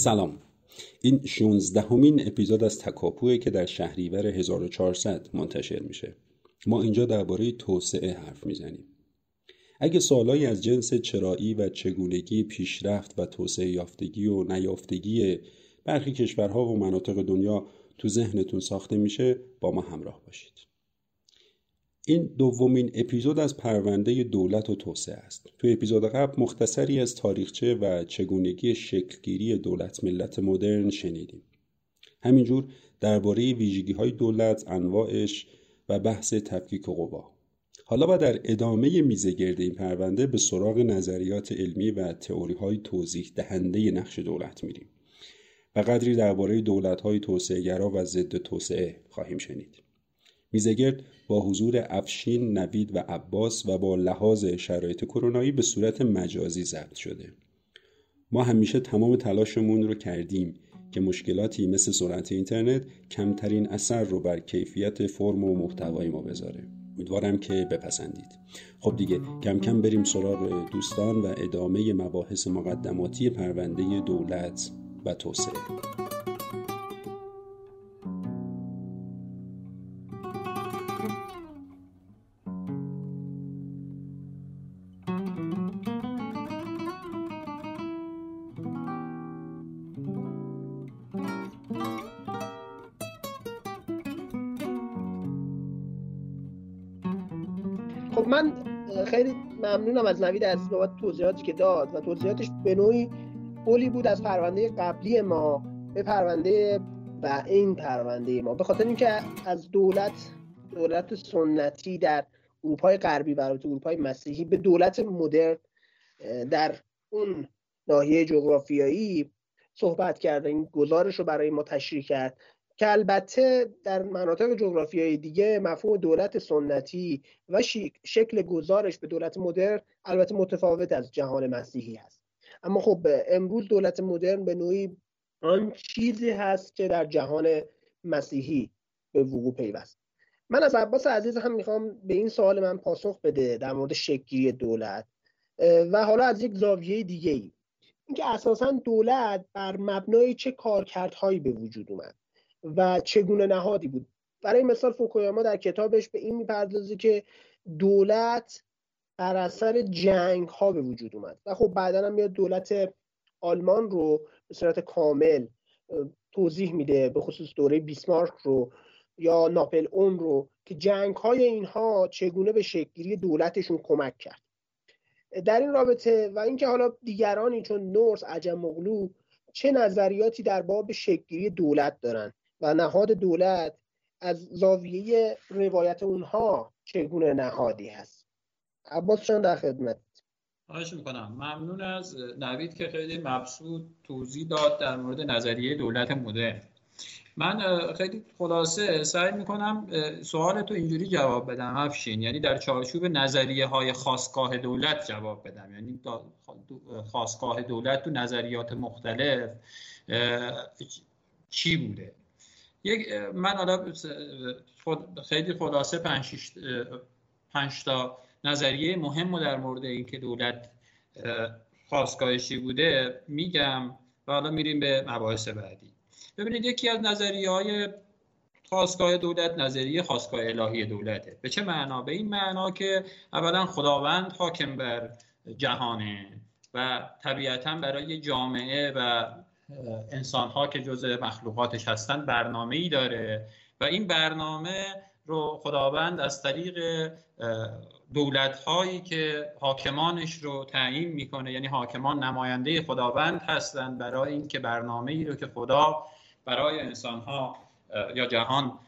سلام. این 16 همین اپیزود از تکاپوه که در شهریور 1400 منتشر میشه. ما اینجا درباره توسعه حرف می‌زنیم. اگه سوالایی از جنس چرایی و چگونگی پیشرفت و توسعه یافتگی و نیافتگی برخی کشورها و مناطق دنیا تو ذهنتون ساخته میشه با ما همراه باشید. این دومین اپیزود از پرونده دولت و توسعه است. تو اپیزود قبل مختصری از تاریخچه و چگونگی شکلگیری دولت ملت مدرن شنیدیم. همینجور درباره ویژگی های دولت، انواعش و بحث تفکیک قوا. حالا با در ادامه میزگرد این پرونده به سراغ نظریات علمی و تئوری های توضیح دهنده نقش دولت میریم. و قدری درباره دولت های توسعه و ضد توسعه خواهیم شنید. میزگرد با حضور افشین، نوید و عباس و با لحاظ شرایط کرونایی به صورت مجازی ضبط شده. ما همیشه تمام تلاشمون رو کردیم که مشکلاتی مثل سرعت اینترنت کمترین اثر رو بر کیفیت فرم و محتوای ما بذاره. امیدوارم که بپسندید. خب دیگه کم کم بریم سراغ دوستان و ادامه مباحث مقدماتی پرونده دولت و توسعه. ممنونم از نوید از بابت توضیحاتی که داد و توضیحاتش به نوعی قولی بود از پرونده قبلی ما به پرونده و این پرونده ما. به خاطر اینکه از دولت دولت سنتی در اروپای غربی و اروپای مسیحی به دولت مدرن در اون ناحیه جغرافیایی صحبت کرد این گزارش رو برای ما تشریح کرد. که البته در مناطق جغرافیایی دیگه مفهوم دولت سنتی و شکل گزارش به دولت مدرن البته متفاوت از جهان مسیحی هست اما خب امروز دولت مدرن به نوعی آن چیزی هست که در جهان مسیحی به وقوع پیوست. من از عباس عزیز هم می‌خوام به این سوال من پاسخ بده در مورد شکلی دولت و حالا از یک زاویه دیگه ای اینکه اساسا دولت بر مبنای چه کارکردهایی به وجود اومد؟ و چگونه نهادی بود. برای مثال فوکویاما در کتابش به این می‌پردازه که دولت بر اثر جنگ ها به وجود اومد. و خب بعدا هم میاد دولت آلمان رو به صورت کامل توضیح میده به خصوص دوره بیسمارک رو یا ناپل اون رو که جنگ های اینها چگونه به شکلگیری دولتشون کمک کرد. در این رابطه و اینکه حالا دیگرانی چون نورس عجم مغلو چه نظریاتی در باب شکلگیری دولت دارن؟ و نهاد دولت از زاویه روایت اونها چگونه نهادی هست. عباس شان در خدمت. خواهش می‌کنم. ممنون از نوید که خیلی مبسوط توضیح داد در مورد نظریه دولت مدرن. من خیلی خلاصه سعی می‌کنم سوال تو اینجوری جواب بدم افشین. یعنی در چارچوب نظریه های خاصگاه دولت جواب بدم. یعنی خاصگاه دولت تو نظریات مختلف چی بوده؟ یک من حالا خیلی خلاصه پنج, پنج تا نظریه مهم در مورد اینکه دولت خواستگاهشی بوده میگم و حالا میریم به مباحث بعدی. ببینید یکی از نظریه های خواستگاه دولت نظریه خواستگاه الهی دولته. به چه معنا؟ به این معنا که اولا خداوند حاکم بر جهانه و طبیعتا برای جامعه و انسان ها که جزء مخلوقاتش هستن برنامه ای داره و این برنامه رو خداوند از طریق دولت هایی که حاکمانش رو تعیین می‌کنه یعنی حاکمان نماینده خداوند هستند برای اینکه برنامه ای رو که خدا برای انسان ها یا جهان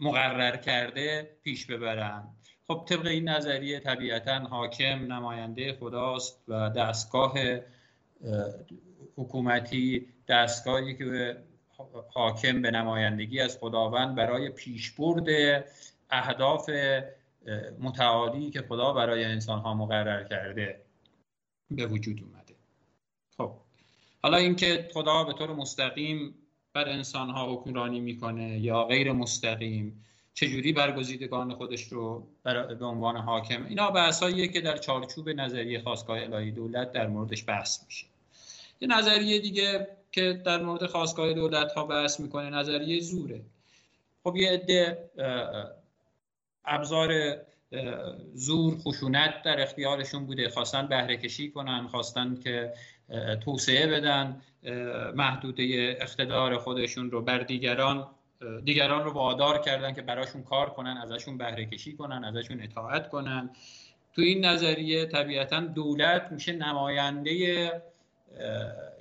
مقرر کرده پیش ببرن. خب طبق این نظریه طبیعتا حاکم نماینده خداست و دستگاه حکومتی دستگاهی که حاکم به نمایندگی از خداوند برای پیشبرد اهداف متعالی که خدا برای انسان ها مقرر کرده به وجود اومده. خب حالا اینکه خدا به طور مستقیم بر انسان ها حکمرانی می‌کنه یا غیر مستقیم چجوری برگزیدگان خودش رو به عنوان حاکم اینا بحثاییه که در چارچوب نظریه خواستگاه الهی دولت در موردش بحث میشه. یه نظریه دیگه که در مورد خواستگاه دولت ها بحث می‌کنه نظریه زوره. خب یه عده ابزار زور خشونت در اختیارشون بوده. خواستن بهره کشی کنن خواستن که توسعه بدن محدوده اقتدار خودشون رو بر دیگران دیگران رو وادار کردن که براشون کار کنن ازشون بهره کشی کنن ازشون اطاعت کنن. تو این نظریه طبیعتا دولت میشه نماینده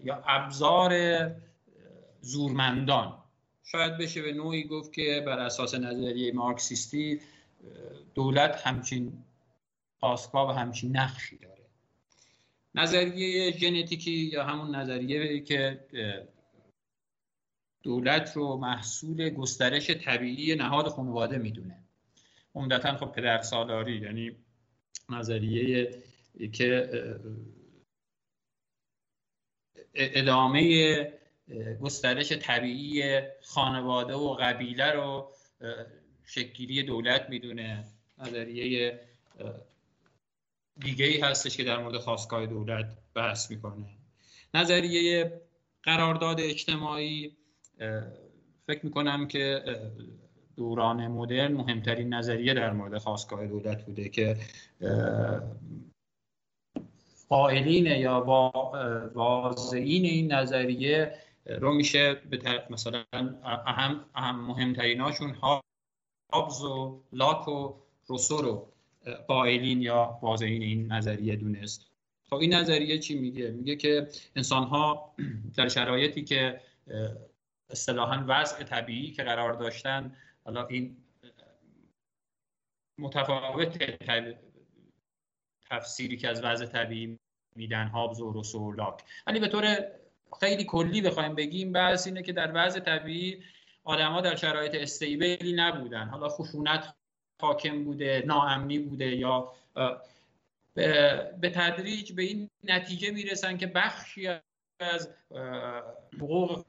یا ابزار زورمندان. شاید بشه به نوعی گفت که بر اساس نظریه مارکسیستی دولت همچین خواستگاه و همچین نقشی داره. نظریه ژنتیکی یا همون نظریه که دولت رو محصول گسترش طبیعی نهاد خانواده می‌دونه. عمدتا خب پدر سالاری یعنی نظریه که ادامه گسترش طبیعی خانواده و قبیله رو شکلی دولت می‌دونه. نظریه دیگه ای هستش که در مورد خواستگاه دولت بحث می‌کنه. نظریه قرارداد اجتماعی فکر می‌کنم که دوران مدرن مهمترین نظریه در مورد خواستگاه دولت بوده که قائلین یا واضعین این نظریه رو میشه به مثلا اهم, اهم مهمتریناشون هابز و لاک و روسو رو قائلین یا واضعین این نظریه دونست. خب این نظریه چی میگه؟ میگه که انسان ها در شرایطی که اصطلاحا وضع طبیعی که قرار داشتن حالا این متفاوت تفسیری که از وضع طبیعی میدن هابز و روسو و لاک ولی به طور خیلی کلی بخوایم بگیم بحث اینه که در وضع طبیعی آدما در شرایط استیبلی نبودن حالا خشونت حاکم بوده ناامنی بوده یا به تدریج به این نتیجه می‌رسن که بخشی از حقوق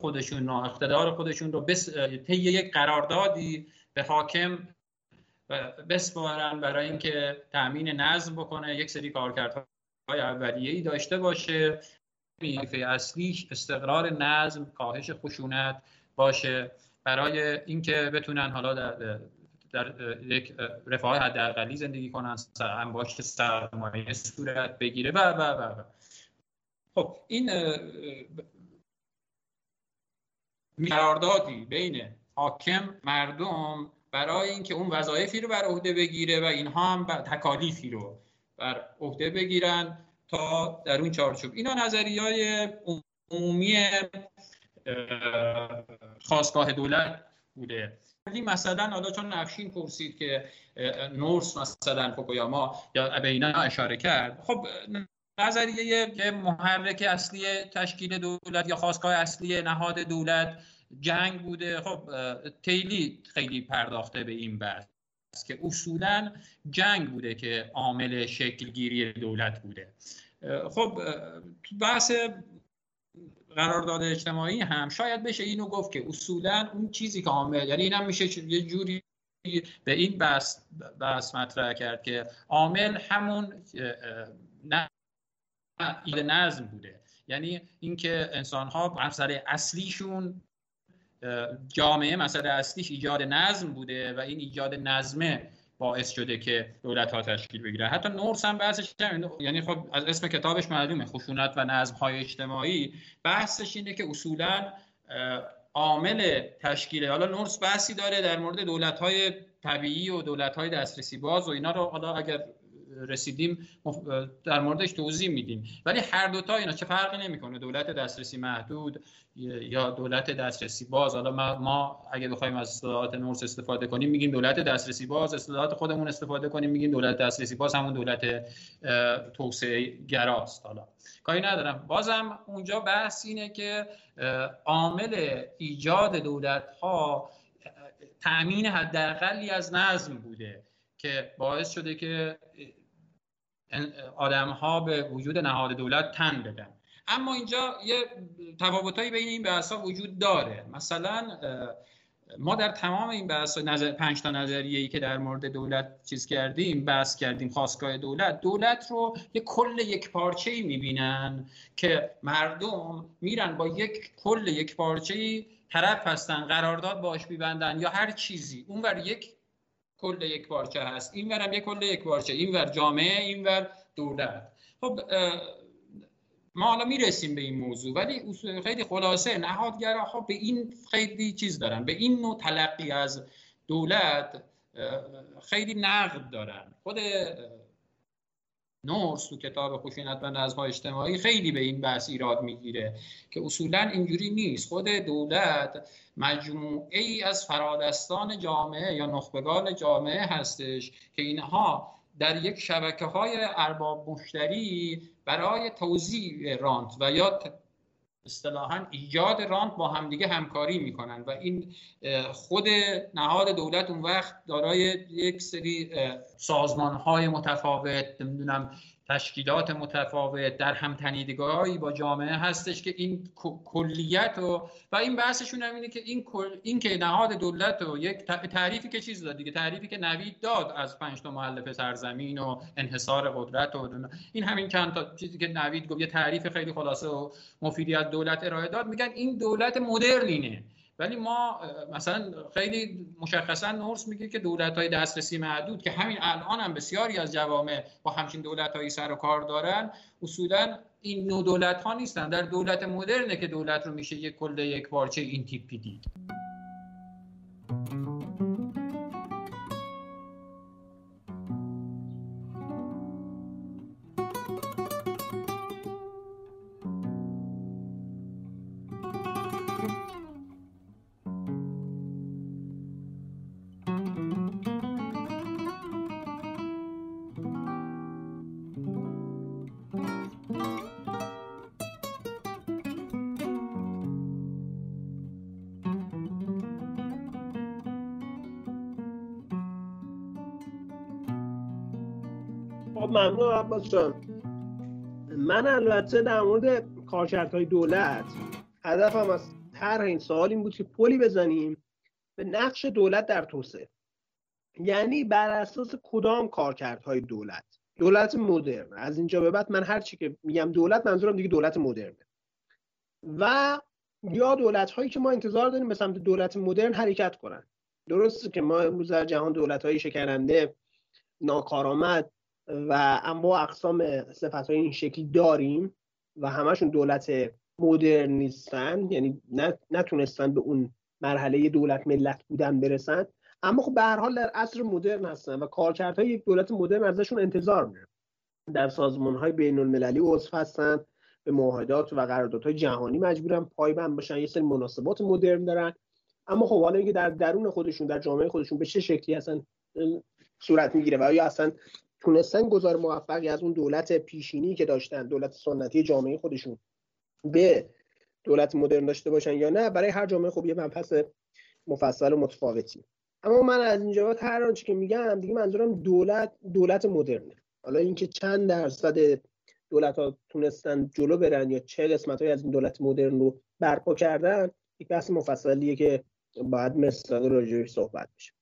خودشون و خودشون رو. طی یک قراردادی به حاکم بسپارن برای اینکه تامین نظم بکنه یک سری کارکردهای اولیه‌ای داشته باشه. وظیفه اصلیش استقرار نظم کاهش خشونت باشه. برای اینکه بتونن حالا در, در یک رفاه حداقلی زندگی کنن باشه سرمایه صورت بگیره و و و خب این قراردادی بین حاکم مردم برای اینکه اون وظایفی رو بر عهده بگیره و اینها هم تکالیفی رو بر عهده بگیرن تا در اون چارچوب. اینا نظریه های عمومی خواستگاه دولت بوده. مثلا حالا چون نفشین پرسید که نورس مثلا فوکویاما یا به اینا اشاره کرد خب نظریه که محرک اصلی تشکیل دولت یا خواستگاه اصلی نهاد دولت جنگ بوده. خب تیلی خیلی پرداخته به این بحث که اصولا جنگ بوده که عامل شکلگیری دولت بوده. خب بحث قرارداد اجتماعی هم شاید بشه اینو گفت که اصولا اون چیزی که عامل یعنی اینم میشه یه جوری به این بحث, بحث مطرح کرد که عامل همون نه نظم بوده. یعنی اینکه انسان ها مسئله اصلیشون جامعه مسئله اصلیش ایجاد نظم بوده و این ایجاد نظمه باعث شده که دولت ها تشکیل بگیره. حتی نورس هم بحثش یعنی خب از اسم کتابش معلومه. خشونت و نظم های اجتماعی. بحثش اینه که اصولا عامل تشکیل حالا نورس بحثی داره در مورد دولت های طبیعی و دولت های دسترسی باز و اینا رو حالا اگر رسیدیم در موردش توضیح میدیم. ولی هر دوتا اینا چه فرقی نمی‌کنه؟ دولت دسترسی محدود یا دولت دسترسی باز؟ حالا ما, اگه بخوایم از اصطلاحات نورس استفاده کنیم میگیم دولت دسترسی باز اصطلاحات خودمون استفاده کنیم میگیم دولت دسترسی باز همون دولت توسعه گراست حالا کاری ندارم. بازم اونجا بحث اینه که عامل ایجاد دولت ها تأمین حداقلی از نظم بوده که باعث شده که آدم ها به وجود نهاد دولت تن بدن. اما اینجا یه تفاوتایی بین این بحث وجود داره. مثلا ما در تمام این بحث نظر پنج تا نظریه ای که در مورد دولت چیز کردیم بحث کردیم خواستگاه دولت دولت رو یک کل یک پارچه ای می‌بینن که مردم میرن با یک کل یک پارچه ای طرف هستن قرارداد باش میبندن یا هر چیزی. اونور یک کل یک پارچه هست. این هم یک کل یک پارچه. اینور جامعه اینور دولت. خب ما حالا می‌رسیم به این موضوع ولی خیلی خلاصه. نهادگراها به این خیلی چیز دارن. به این نوع تلقی از دولت خیلی نقد دارن. خود نورس تو کتاب خشونت و نظم اجتماعی خیلی به این بحث ایراد می‌گیره که اصولا اینجوری نیست. خود دولت مجموعه ای از فرادستان جامعه یا نخبگان جامعه هستش که اینها در یک شبکه های ارباب مشتری برای توزیع رانت و یا اصطلاحا ایجاد رانت با همدیگه همکاری می‌کنن و این خود نهاد دولت اون وقت دارای یک سری سازمان های متفاوت نمی‌دونم تشکیلات متفاوت در هم تنیدگاهی با جامعه هستش که این کلیت و و این بحثشون هم اینه که این این که نهاد دولت و یک تعریفی که چیز داد دیگه تعریفی که نوید داد از پنج تا مؤلفه سرزمین و انحصار قدرت و این همین چند تا چیزی که نوید گفت یه تعریف خیلی خلاصه و مفیدی از دولت ارائه داد. میگن این دولت مدرنینه. ولی ما مثلا خیلی مشخصا نورس میگه که دولت های دسترسی محدود که همین الان هم بسیاری از جوامع با همچین دولت هایی سر و کار دارن اصولا این نوع دولت ها نیستن. در دولت مدرنه که دولت رو میشه یک کل یک پارچه این تیپی دید. عباس جان من البته در مورد کارکردهای دولت هدفم از طرح این سوال این بود که پلی بزنیم به نقش دولت در توسعه. یعنی بر اساس کدام کارکردهای دولت؟ دولت مدرن. از اینجا به بعد من هر چی که میگم دولت منظورم دیگه دولت مدرنه. و یا دولت هایی که ما انتظار داریم به سمت دولت مدرن حرکت کنن. درسته که ما امروز در جهان دولت های شکننده ناکارآمد. و انواع اقسام صفت های این شکلی داریم و همشون دولت مدرن نیستن یعنی نتونستن به اون مرحله دولت ملت بودن برسن. اما خب به هر حال در عصر مدرن هستن و کارکردهای یک دولت مدرن ازشون انتظار میره در سازمان های بین المللی عضو هستن به معاهدات و قراردادهای جهانی مجبورن پایبند باشن. یه سری مناسبات مدرن دارن. اما خب حالا اینکه در درون خودشون در جامعه خودشون به چه شکلی هستن صورت می‌گیره و یا اصلا تونستن گذار موفقی از اون دولت پیشینی که داشتن دولت سنتی جامعه خودشون به دولت مدرن داشته باشن یا نه برای هر جامعه خب یه مبحث مفصل و متفاوتی. اما من از اینجا هر آنچه که میگم دیگه منظورم دولت دولت مدرنه. حالا اینکه چند درصد دولت ها تونستن جلو برن یا چه قسمت های از این دولت مدرن رو برپا کردن یک بحث مفصلیه که باید مثلا راجعش صحبت بشه.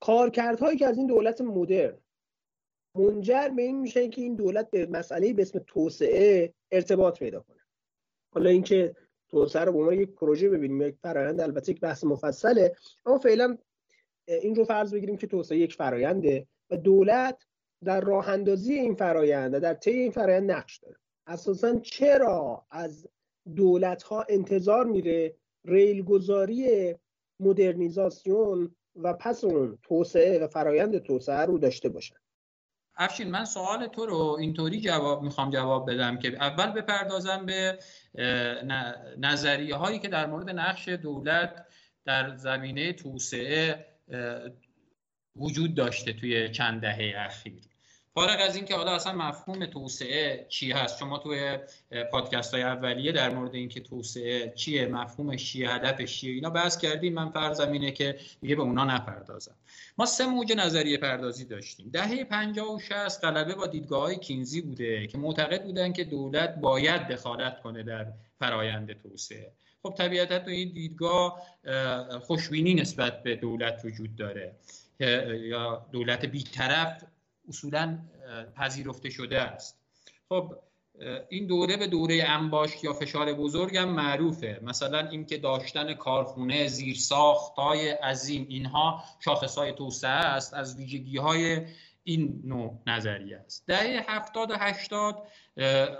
کارکردهایی که از این دولت مدرن منجر به این میشه که این دولت به مسئله به اسم توسعه ارتباط پیدا کنه. حالا اینکه توسعه رو به عنوان یک پروژه ببینیم یک فرایند البته یک بحث مفصله اما فعلا این رو فرض بگیریم که توسعه یک فراینده و دولت در راه اندازی این فرایند در طی این فرایند نقش داره. اساسا چرا از دولت ها انتظار میره ریل گذاری مدرنیزاسیون و پس اون توسعه و فرایند توسعه رو داشته باشن؟ افشین من سوال تو رو اینطوری جواب می‌خوام جواب بدم که اول بپردازم به نظریه هایی که در مورد نقش دولت در زمینه توسعه وجود داشته توی چند دهه اخیر. فارغ از اینکه حالا اصلا مفهوم توسعه چی هست شما توی پادکست های اولیه در مورد اینکه توسعه چیه مفهومش چیه هدفش چیه اینا بحث کردیم. من فرضم اینه که دیگه به اونا نپردازم. ما سه موج نظریه پردازی داشتیم. دهه 50 و 60 غلبه با دیدگاه های کینزی بوده که معتقد بودن که دولت باید دخالت کنه در فرایند توسعه. خب طبیعتا تو این دیدگاه خوشبینی نسبت به دولت وجود داره. یا دولت بیطرف اصولا پذیرفته شده است. خب این دوره به دوره انباشت یا فشار بزرگ هم معروفه. مثلا اینکه داشتن کارخونه زیر های عظیم اینها شاخص های توسعه است از ویژگی های این نوع نظریه است. دهه هفتاد و هشتاد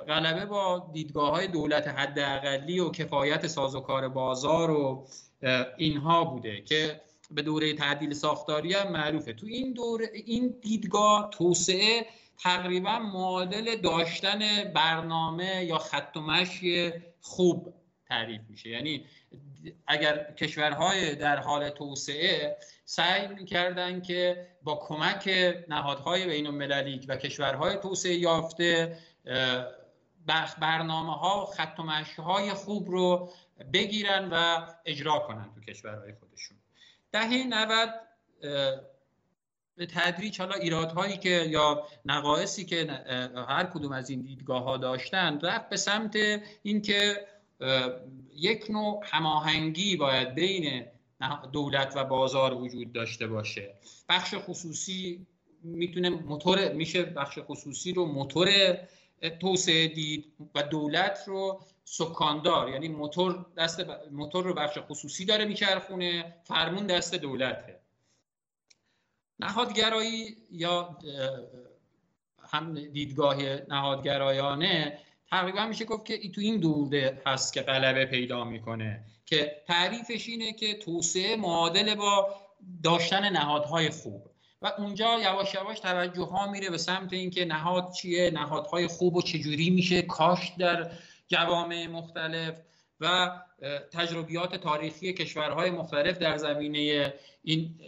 غلبه با دیدگاه های دولت حداقلی و کفایت سازوکار بازار و اینها بوده که به دوره تعدیل ساختاری هم معروفه. تو این دوره این دیدگاه توسعه تقریبا معادل داشتن برنامه یا خط و مشی خوب تعریف میشه. یعنی اگر کشورهای در حال توسعه سعی می‌کردن که با کمک نهادهای بین المللی و کشورهای توسعه یافته برنامه ها و خط و های خوب رو بگیرن و اجرا کنن تو کشورهای خودشون. دهه 90 به تدریج حالا ایرادهایی که یا نقایصی که هر کدوم از این دیدگاه ها داشتن رفت به سمت اینکه یک نوع هماهنگی باید بین دولت و بازار وجود داشته باشه. بخش خصوصی می‌تونه موتور میشه بخش خصوصی رو موتور توسعه دید و دولت رو سکاندار یعنی موتور دست موتور رو بخش خصوصی داره میچرخونه فرمون دست دولته. نهادگرایی یا هم دیدگاه نهادگرایانه تقریبا میشه گفت که تو این دوره هست که غلبه پیدا می‌کنه که تعریفش اینه که توسعه معادله با داشتن نهادهای خوب. و اونجا یواش یواش توجه ها میره به سمت اینکه نهاد چیه نهادهای خوب و چجوری میشه کاشت در جوامع مختلف و تجربیات تاریخی کشورهای مختلف در زمینه این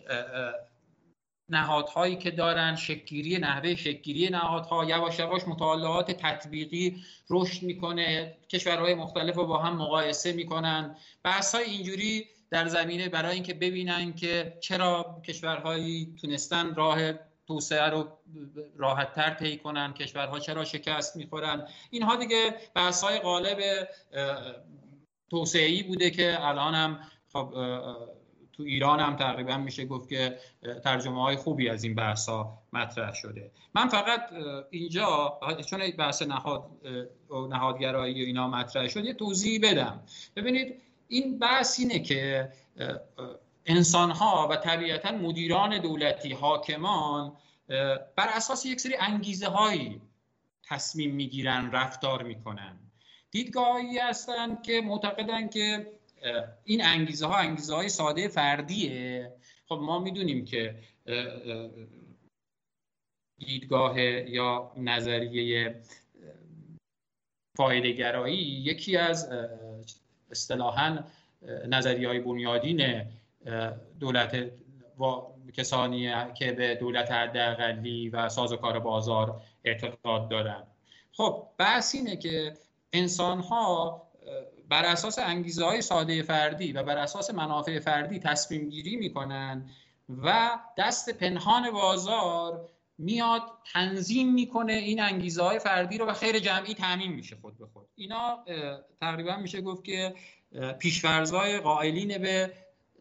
نهادهایی که دارن شکگیری نحوه شکگیری نهادها یواش یواش مطالعات تطبیقی رشد می‌کنه. کشورهای مختلف رو با هم مقایسه می‌کنن. بحث های اینجوری در زمینه برای اینکه ببینن که چرا کشورهایی تونستن راه توسعه رو راحت تر طی کنن کشورها چرا شکست می‌خورن؟ اینها دیگه بحث های غالب توسعه بوده که الان هم خب تو ایران هم تقریبا میشه گفت که ترجمه های خوبی از این بحث ها مطرح شده. من فقط اینجا چون بحث نهاد نهادگرایی و اینا مطرح شد یه توضیح بدم. ببینید این بحث اینه که انسان ها و طبیعتا مدیران دولتی حاکمان بر اساس یک سری انگیزه هایی تصمیم می‌گیرن رفتار می‌کنن. دیدگاهی هستند که معتقدن که این انگیزه ها انگیزه های ساده فردیه. خب ما می‌دونیم که دیدگاه یا نظریه فایده گرایی یکی از اصطلاحا نظریه های بنیادین دولت و کسانی که به دولت حداقلی و سازوکار بازار اعتقاد دارن. خب بحث اینه که انسان ها بر اساس انگیزه های ساده فردی و بر اساس منافع فردی تصمیم گیری می‌کنن و دست پنهان بازار میاد تنظیم می‌کنه این انگیزه های فردی رو و خیر جمعی تعمین میشه خود به خود. اینا تقریبا میشه گفت که پیشورزهای قائلین به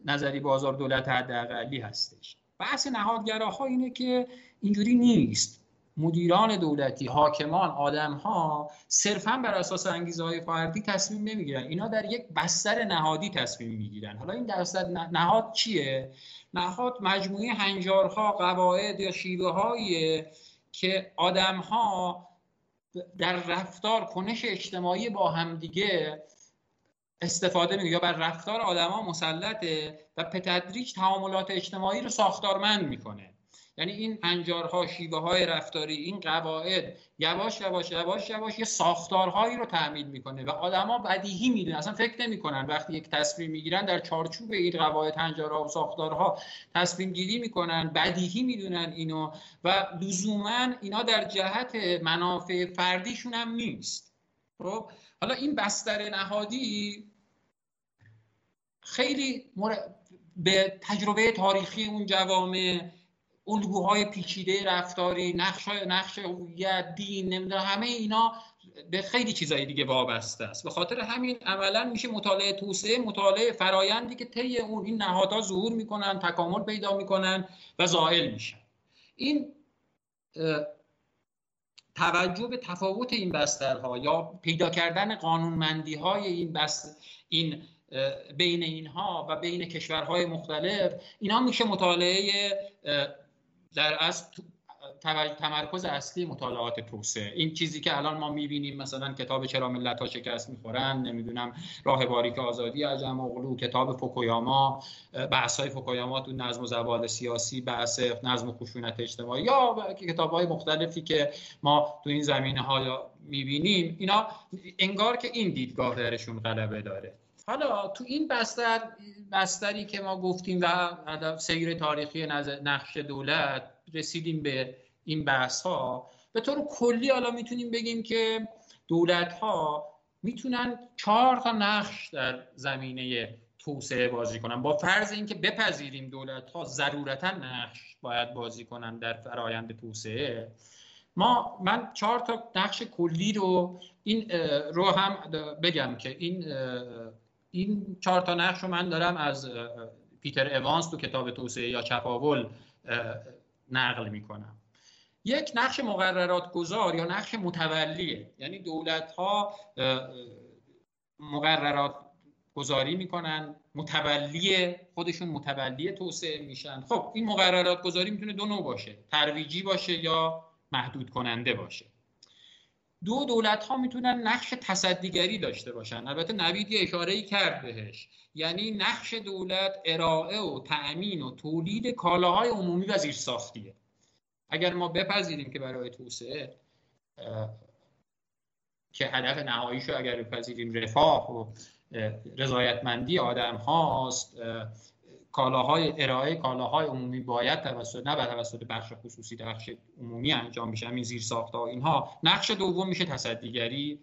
نظری بازار دولت حداقلی هستش. بحث نهادگراها اینه که اینجوری نیست. مدیران دولتی حاکمان آدم ها صرفا بر اساس انگیزه های فردی تصمیم نمی‌گیرن. اینا در یک بستر نهادی تصمیم می‌گیرن. حالا این درصد نهاد چیه؟ نهاد مجموعه هنجارها قواعد یا شیوه هاییه که آدم ها در رفتار کنش اجتماعی با همدیگه استفاده میگه یا بر رفتار آدما مسلطه و به تدریج تعاملات اجتماعی رو ساختارمند می‌کنه. یعنی این انجارها شیوه های رفتاری این قواعد یواش یواش یواش یواش یه ساختارهایی رو تعمیل می‌کنه و آدما بدیهی می‌دونن. اصلا فکر نمی‌کنن وقتی یک تصمیم می‌گیرن در چارچوب این قواعد انجارها و ساختارها تصمیم گیری می‌کنن بدیهی می‌دونن اینو و لزوما اینا در جهت منافع فردیشون هم نیست. خب؟ حالا این بستر نهادی خیلی به تجربه تاریخی اون جوامع الگوهای پیچیده رفتاری نقش نقش هویت دین نمی‌دونم همه اینا به خیلی چیزای دیگه وابسته است. به خاطر همین عملا میشه مطالعه توسعه مطالعه فرایندی که طی اون این نهادها ظهور می‌کنن تکامل پیدا می‌کنن و زائل میشن. این توجه به تفاوت این بسترها یا پیدا کردن قانونمندی های این بست این بین اینها و بین کشورهای مختلف اینا میشه مطالعه در از تمرکز اصلی مطالعات توسعه این چیزی که الان ما می‌بینیم مثلا کتاب چرا ملت ها شکست می‌خورن نمی‌دونم راه باریک آزادی عجم اغلو کتاب فوکویاما بحث های فوکویاما تو نظم و زوال سیاسی بحث نظم و خشونت اجتماعی یا کتاب های مختلفی که ما تو این زمینه ها می‌بینیم. اینا انگار که این دیدگاه درشون غلبه داره. حالا تو این بستر بستری که ما گفتیم و سیر تاریخی نقش دولت رسیدیم به این بحث ها به طور کلی حالا می‌تونیم بگیم که دولت ها می‌تونن چهار تا نقش در زمینه توسعه بازی کنن. با فرض اینکه بپذیریم دولت ها ضرورتا نقش باید بازی کنن در فرایند توسعه ما من چهار تا نقش کلی رو این رو هم بگم که این این چهار تا نقش رو من دارم از پیتر اوانس تو کتاب توسعه یا چپاول نقل می‌کنم. یک نقش مقررات گذار یا نقش متولیه. یعنی دولت ها مقررات گذاری می‌کنن متولی خودشون متولی توسعه میشن. خب این مقررات گذاری می‌تونه دو نوع باشه ترویجی باشه یا محدود کننده باشه. دو دولت ها می‌تونن نقش تصدیگری داشته باشن. البته نوید یه اشاره ای کرد بهش. یعنی نقش دولت ارائه و تأمین و تولید کالاهای عمومی و زیرساختیه. اگر ما بپذیریم که برای توسعه که هدف نهاییشو اگر بپذیریم رفاه و رضایتمندی آدم هاست کالاهای ارائه کالاهای عمومی باید توسط نه توسط بخش خصوصی بخش عمومی انجام بشه همین زیر ها اینها. نقش دوم میشه تصدیگری.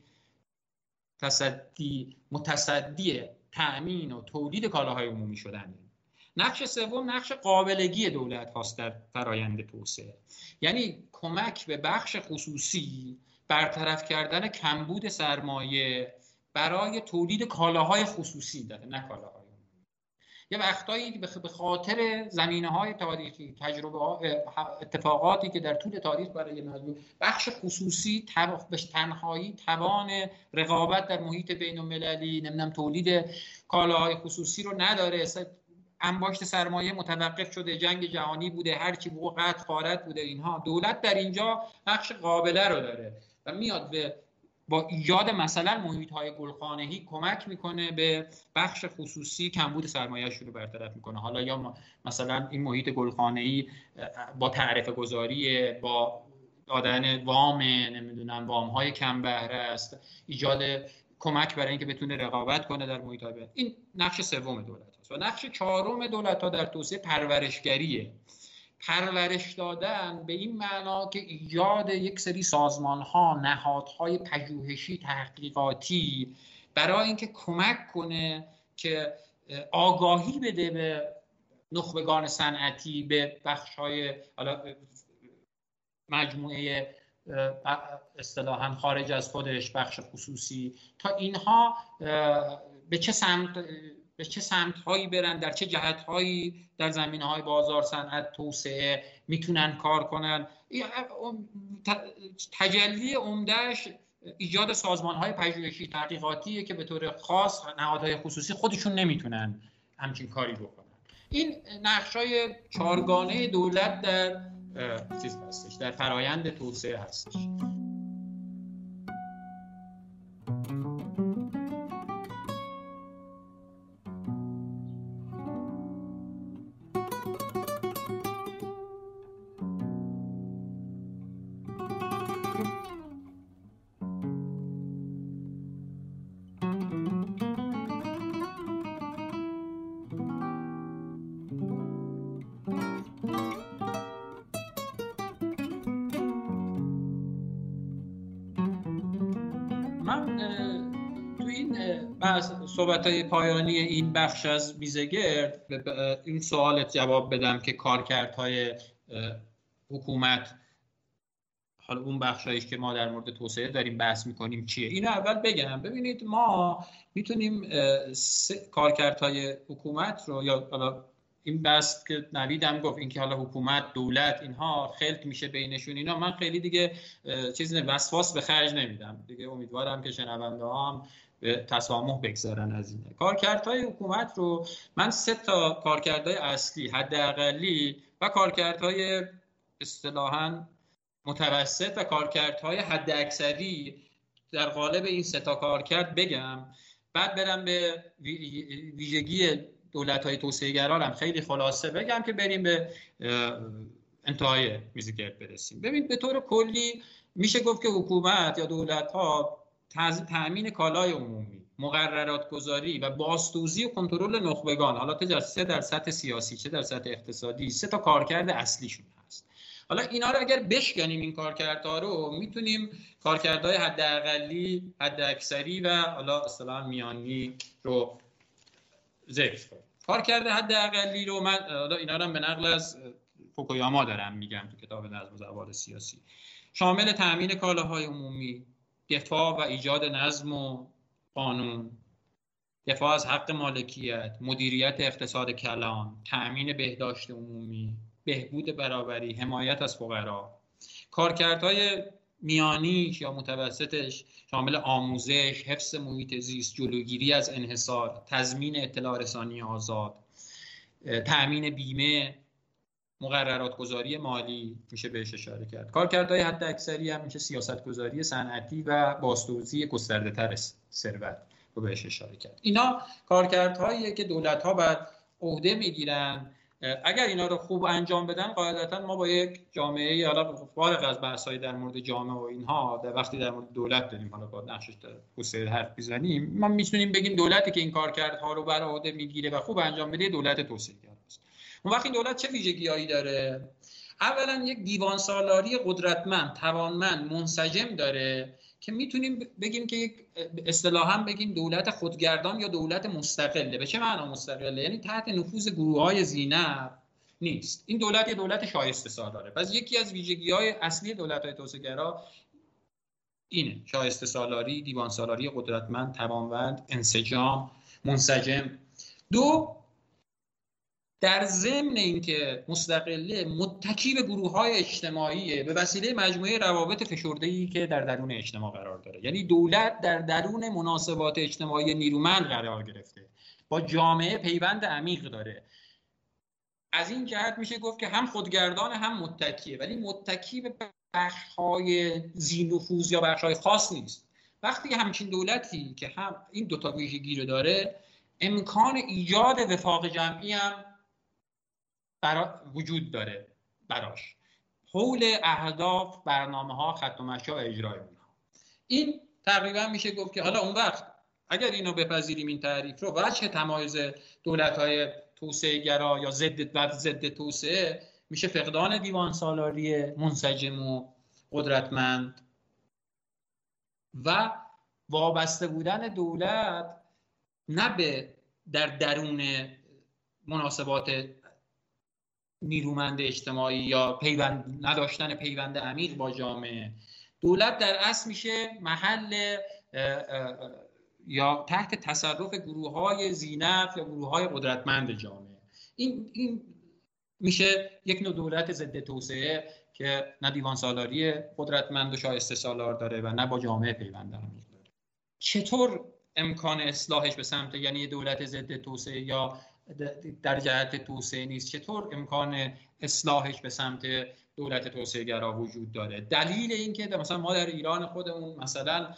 تصدی متصدی تأمین و تولید کالاهای عمومی شدن. نقش سوم نقش قابلگی دولت هاست در فرایند توسعه. یعنی کمک به بخش خصوصی برطرف کردن کمبود سرمایه برای تولید کالاهای خصوصی داره نه کالاهای. یه وقتایی به خاطر زمینه های تاریخی تجربه اتفاقاتی که در طول تاریخ برای مردم بخش خصوصی به تنهایی توان رقابت در محیط بین المللی نمی‌دونم تولید کالاهای خصوصی رو نداره انباشت سرمایه متوقف شده جنگ جهانی بوده هرچی موقع خارت بوده اینها. دولت در اینجا نقش قابله رو داره و میاد به با ایجاد مثلا محیط های گلخانهی کمک می‌کنه به بخش خصوصی کمبود سرمایه رو برطرف می‌کنه. حالا یا مثلا این محیط گلخانهی با تعرفه گذاری با دادن وام نمی‌دونم وام های کم بهره است. ایجاد کمک برای اینکه بتونه رقابت کنه در محیط های این نقش سوم دولت. و نقش چهارم دولت ها در توسعه پرورشگریه. پرورش دادن به این معنا که ایجاد یک سری سازمان ها نهادهای پژوهشی تحقیقاتی برای اینکه کمک کنه که آگاهی بده به نخبگان صنعتی به بخش های مجموعه اصطلاحا خارج از خودش بخش خصوصی. تا اینها به چه سمت به چه سمت هایی برن در چه جهت هایی در زمینه های بازار صنعت توسعه می‌تونن کار کنن. تجلی عمدهش ایجاد سازمان های پژوهشی تحقیقاتیه که به طور خاص نهادهای خصوصی خودشون نمی‌تونن همچین کاری بکنن. این نقش های چارگانه دولت در چیز هستش در فرایند توسعه هستش. صحبت های پایانی این بخش از بیزگرد این سوالت جواب بدم که کارکردهای حکومت حالا اون بخشایش که ما در مورد توسعه داریم بحث می‌کنیم چیه؟ اینو اول بگم. ببینید ما می‌تونیم کارکردهای حکومت رو یا حالا این بحث که نویدم گفت اینکه حالا حکومت دولت اینها خلط میشه بینشون اینا من خیلی دیگه چیزی وسواس به خرج نمیدم. دیگه امیدوارم که شنونده هم به تسامح بگذارن از اینه کارکردهای حکومت رو من سه تا کارکردهای اصلی حداقلی و کارکردهای اصطلاحا متوسط و کارکردهای حد اکثری در قالب این سه تا کارکرد بگم. بعد برم به ویژگی دولت های توسعه گرارم خیلی خلاصه بگم که بریم به انتهای میزگرد برسیم. ببین به طور کلی میشه گفت که حکومت یا دولت ها تأمین کالای عمومی مقررات گذاری و باستوزی و کنترل نخبگان. حالا چه در سطح سیاسی چه در سطح اقتصادی؟ سه تا کارکرد اصلیشون هست. حالا اینا رو اگر بشکنیم این کارکردها رو می‌تونیم کارکردهای حداقلی حد اکثری و حالا اصطلاحا میانی رو ذکر کنیم. کارکرد حداقلی رو من حالا اینا رو به نقل از فوکویاما دارم میگم تو کتاب نظم و سیاسی. شامل تامین کالاهای عمومی دفاع و ایجاد نظم و قانون. دفاع از حق مالکیت مدیریت اقتصاد کلان تأمین بهداشت عمومی بهبود برابری حمایت از فقرا. کارکردهای میانیش یا متوسطش شامل آموزش حفظ محیط زیست جلوگیری از انحصار تضمین اطلاع رسانی آزاد تأمین بیمه مقررات گذاری مالی میشه بهش اشاره کرد. کارکردهای حد اکثری هم میشه سیاست گذاری صنعتی و باستوزی گسترده تر ثروت رو بهش اشاره کرد. اینا کارکردهایی که دولت ها بر عهده می‌گیرن اگر اینا رو خوب انجام بدن قاعدتا ما با یک جامعه حالا فارغ از بحث در مورد جامعه و اینها در وقتی در مورد دولت داریم حالا با نقشش در حرف بزنیم ما می‌تونیم بگیم دولتی که این کارکردها رو بر عهده می‌گیره و خوب انجام بده دولت توسعه. اون وقت این دولت چه ویژگیهایی داره؟ اولا یک دیوان سالاری قدرتمند توانمند منسجم داره که می‌تونیم بگیم که یک اصطلاحا بگیم دولت خودگردان یا دولت مستقله. به چه معنا مستقله؟ یعنی تحت نفوذ گروه های زینب نیست. این دولت یه دولت شایسته سالاره پس یکی از ویژگی های اصلی دولت های توسعه‌گرا اینه. شایسته سالاری دیوان سالاری قدرتمند توانمند انسجام منسجم. دو در ضمن اینکه مستقله متکی به گروه های اجتماعی به وسیله مجموعه روابط فشرده ای که در درون اجتماع قرار داره. یعنی دولت در درون مناسبات اجتماعی نیرومند قرار گرفته. با جامعه پیوند عمیق داره. از این جهت میشه گفت که هم خودگردان هم متکیه. ولی متکی به بخش های زینفوز یا بخش های خاص نیست. وقتی همچین دولتی که هم این دوتا ویژگی رو داره امکان ایجاد وفاق جمعی هم برا وجود داره براش. حول اهداف برنامه ها مشا و اجرای اونها. این تقریبا میشه گفت که حالا اون وقت اگر اینو بپذیریم این تعریف رو وجه تمایز دولت های توسعه گرا یا ضد و ضد توسعه میشه فقدان دیوان سالاری منسجم و قدرتمند و وابسته بودن دولت نه به در درون مناسبات نیرومند اجتماعی یا پیوند نداشتن پیوند عمیق با جامعه. دولت در اصل میشه محل یا تحت تصرف گروه های زینف یا گروه های قدرتمند جامعه. این, این میشه یک نوع دولت ضد توسعه که نه دیوان سالاری قدرتمند و شایسته سالار داره و نه با جامعه پیوند عمیق داره چطور امکان اصلاحش به سمت یعنی دولت ضد توسعه یا در جهت توسعه نیست. چطور امکان اصلاحش به سمت دولت توسعه گرا وجود داره؟ دلیل اینکه مثلا ما در ایران خودمون مثلا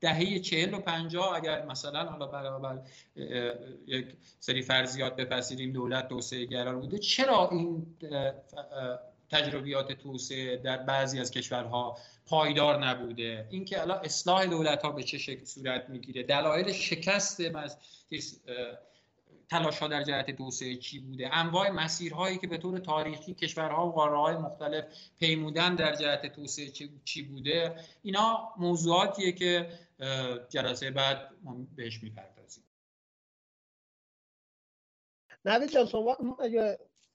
دهه چهل و پنجاه اگر مثلا حالا برابر یک سری فرضیات بپذیریم دولت توسعه گرا بوده چرا این تجربیات توسعه در بعضی از کشورها پایدار نبوده؟ اینکه الان اصلاح دولت ها به چه شکل صورت می‌گیره؟ دلایل شکست تلاش ها در جهت توسعه چی بوده؟ انواع مسیرهایی که به طور تاریخی کشورها و قاره های مختلف پیمودن در جهت توسعه چی بوده؟ اینا موضوعاتیه که جلسه بعد بهش می‌پردازیم. نوید جان صحبت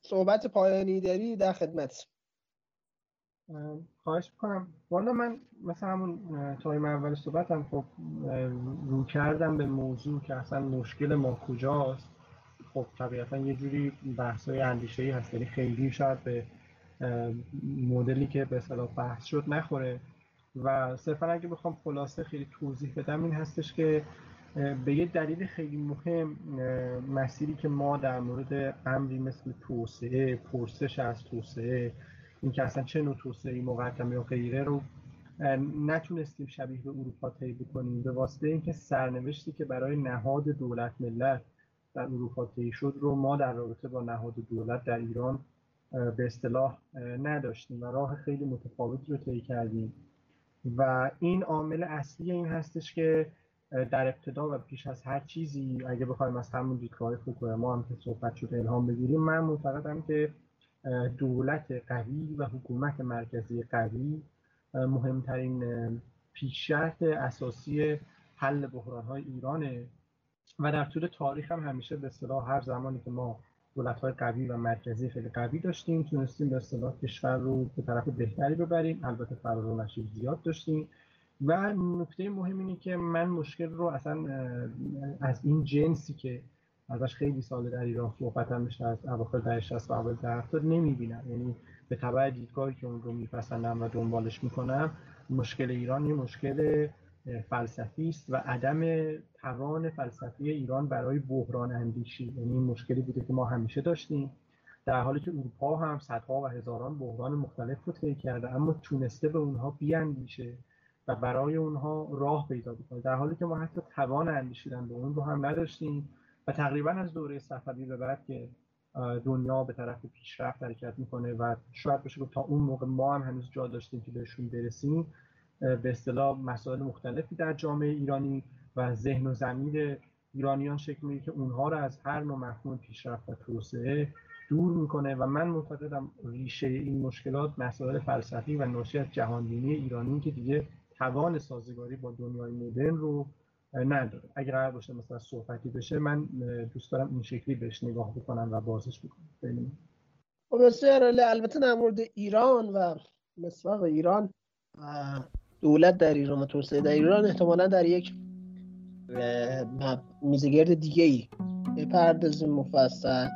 صحبت پایانی داری در خدمت. خواهش می‌کنم. والا من مثل همون تایم اول صحبتم خب رو کردم به موضوع که اصلا مشکل ما کجاست. خب طبیعتا یه جوری بحث های اندیشه ای هست. یعنی خیلی شاید به مدلی که به صلاح بحث شد نخوره. و صرفا اگه بخوام خلاصه خیلی توضیح بدم این هستش که به یه دلیل خیلی مهم مسیری که ما در مورد امری مثل توسعه پرسش از توسعه اینکه اصلا چه نوع توسعه مقدمه یا غیره رو نتونستیم شبیه به اروپا طی بکنیم. به واسطه اینکه سرنوشتی که برای نهاد دولت ملت در اروپا طی شد رو ما در رابطه با نهاد دولت در ایران به اصطلاح نداشتیم و راه خیلی متفاوتی رو طی کردیم. و این عامل اصلی این هستش که در ابتدا و پیش از هر چیزی اگه بخوایم از همون دیدگاه فوکویاما هم که صحبت شده الهام بگیریم من معتقدم که دولت قوی و حکومت مرکزی قوی مهمترین پیشرفت اساسی حل بحران های ایرانه و در طول تاریخ هم همیشه به اصطلاح هر زمانی که ما دولت های قوی و مرکزی خیلی قوی داشتیم تونستیم به اصطلاح کشور رو به طرف بهتری ببریم. البته فرار و نشیب زیاد داشتیم. و نکته مهم اینه که من مشکل رو اصلا از این جنسی که ازش خیلی سال در ایران صحبت هم میشه از اواخر دهه 60 و اول دهه 70 نمی‌بینم. یعنی به تبع دیدگاهی که اون رو میپسندم و دنبالش می‌کنم مشکل ایران یه مشکل فلسفی است و عدم توان فلسفی ایران برای بحران اندیشی. یعنی این مشکلی بوده که ما همیشه داشتیم. در حالی که اروپا هم صدها و هزاران بحران مختلف رو طی کرده اما تونسته به اونها بیاندیشه و برای اونها راه پیدا بکنه. در حالی که ما حتی توان اندیشیدن به اون رو هم نداشتیم و تقریبا از دوره صفوی به بعد که دنیا به طرف پیشرفت حرکت می‌کنه و شاید بشه تا اون موقع ما هم هنوز جا داشتیم که بهشون برسیم به اصطلاح مسائل مختلفی در جامعه ایرانی و ذهن و زمین ایرانیان شکل می‌گیره که اونها رو از هر نوع مفهوم پیشرفت و توسعه دور می‌کنه و من معتقدم ریشه این مشکلات مسائل فلسفی و ناشی از جهانبینی ایرانی که دیگه توان سازگاری با دنیای مدرن رو نداره. اگر قرار باشه مثلا صحبتی بشه من دوست دارم این شکلی بهش نگاه بکنم و بازش بکنم. خب البته در مورد ایران و مصرف ایران دولت در ایران و توسعه در ایران احتمالا در یک میزگرد دیگه ای بپردازیم مفصل.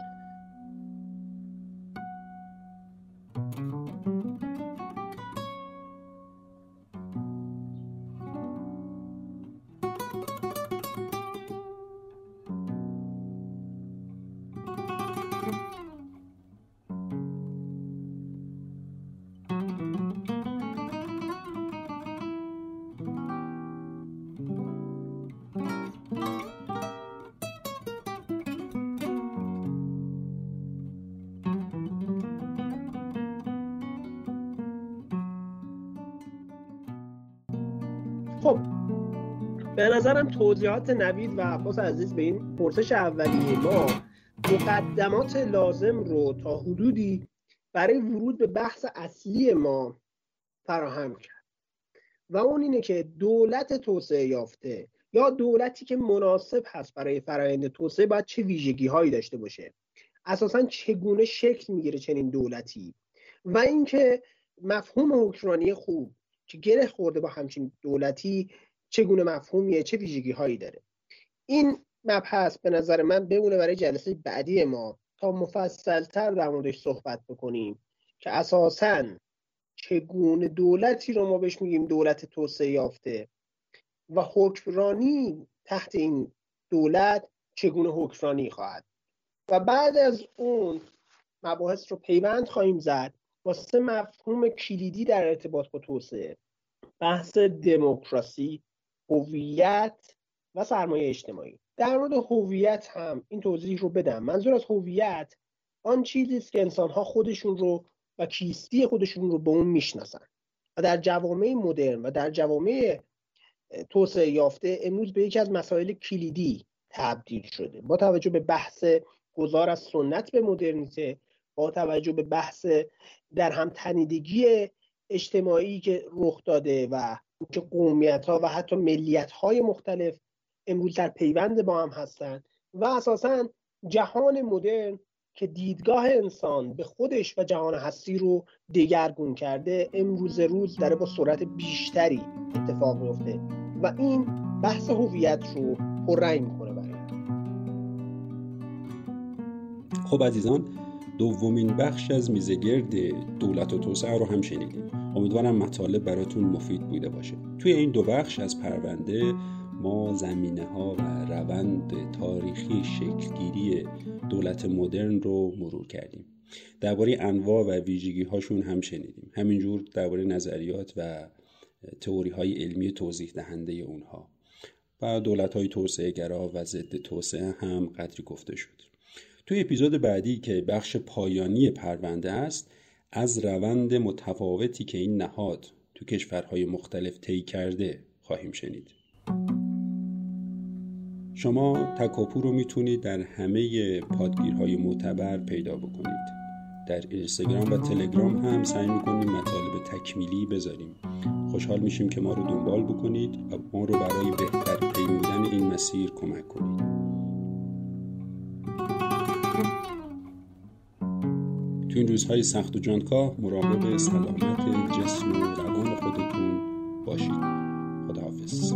به نظرم توضیحات نوید و عباس عزیز به این پرسش اولیه ما مقدمات لازم رو تا حدودی برای ورود به بحث اصلی ما فراهم کرد. و اون اینه که دولت توسعه یافته یا دولتی که مناسب هست برای فرایند توسعه باید چه ویژگی هایی داشته باشه؟ اساسا چگونه شکل می‌گیره چنین دولتی؟ و اینکه مفهوم حکمرانی خوب که گره خورده با همچین دولتی چگونه مفهومیه چه ویژگی هایی داره. این مبحث به نظر من بمونه برای جلسه بعدی ما تا مفصلتر در موردش صحبت بکنیم که اساسا چگونه دولتی رو ما بهش میگیم دولت توسعه یافته و حکمرانی تحت این دولت چگونه حکمرانی خواهد. و بعد از اون مباحث رو پیوند خواهیم زد. با سه مفهوم کلیدی در ارتباط با توسعه. بحث دموکراسی هویت و سرمایه اجتماعی. در مورد هویت هم این توضیح رو بدم. منظور از هویت آن چیزی است که انسانها خودشون رو و کیستی خودشون رو به اون می‌شناسن و در جوامع مدرن و در جوامع توسعه یافته امروز به یکی از مسائل کلیدی تبدیل شده. با توجه به بحث گذار از سنت به مدرنیته با توجه به بحث در هم تنیدگی اجتماعی که رخ داده و که قومیت ها و حتی ملیت های مختلف امروز در پیوند با هم هستند و اساسا جهان مدرن که دیدگاه انسان به خودش و جهان هستی رو دگرگون کرده امروز روز داره با سرعت بیشتری اتفاق میفته و این بحث هویت رو پررنگ می‌کنه برای خب عزیزان دومین بخش از میزگرد دولت و توسعه رو هم شنیدیم. امیدوارم مطالب براتون مفید بوده باشه. توی این دو بخش از پرونده ما زمینه ها و روند تاریخی شکلگیری دولت مدرن رو مرور کردیم. درباره انواع و ویژگی هاشون هم شنیدیم. همینجور درباره نظریات و تئوری های علمی توضیح دهنده اونها. و دولت های توسعه گرا و ضد توسعه هم قدری گفته شد. توی اپیزود بعدی که بخش پایانی پرونده است از روند متفاوتی که این نهاد تو کشورهای مختلف طی کرده خواهیم شنید. شما تکاپو رو می‌تونید در همه پادگیرهای معتبر پیدا بکنید. در اینستاگرام و تلگرام هم سعی می‌کنیم مطالب تکمیلی بذاریم. خوشحال میشیم که ما رو دنبال بکنید و ما رو برای بهتر پیمودن این مسیر کمک کنید. این روزهای سخت و جانکاه مراقب سلامت جسم و روان خودتون باشید. خداحافظ.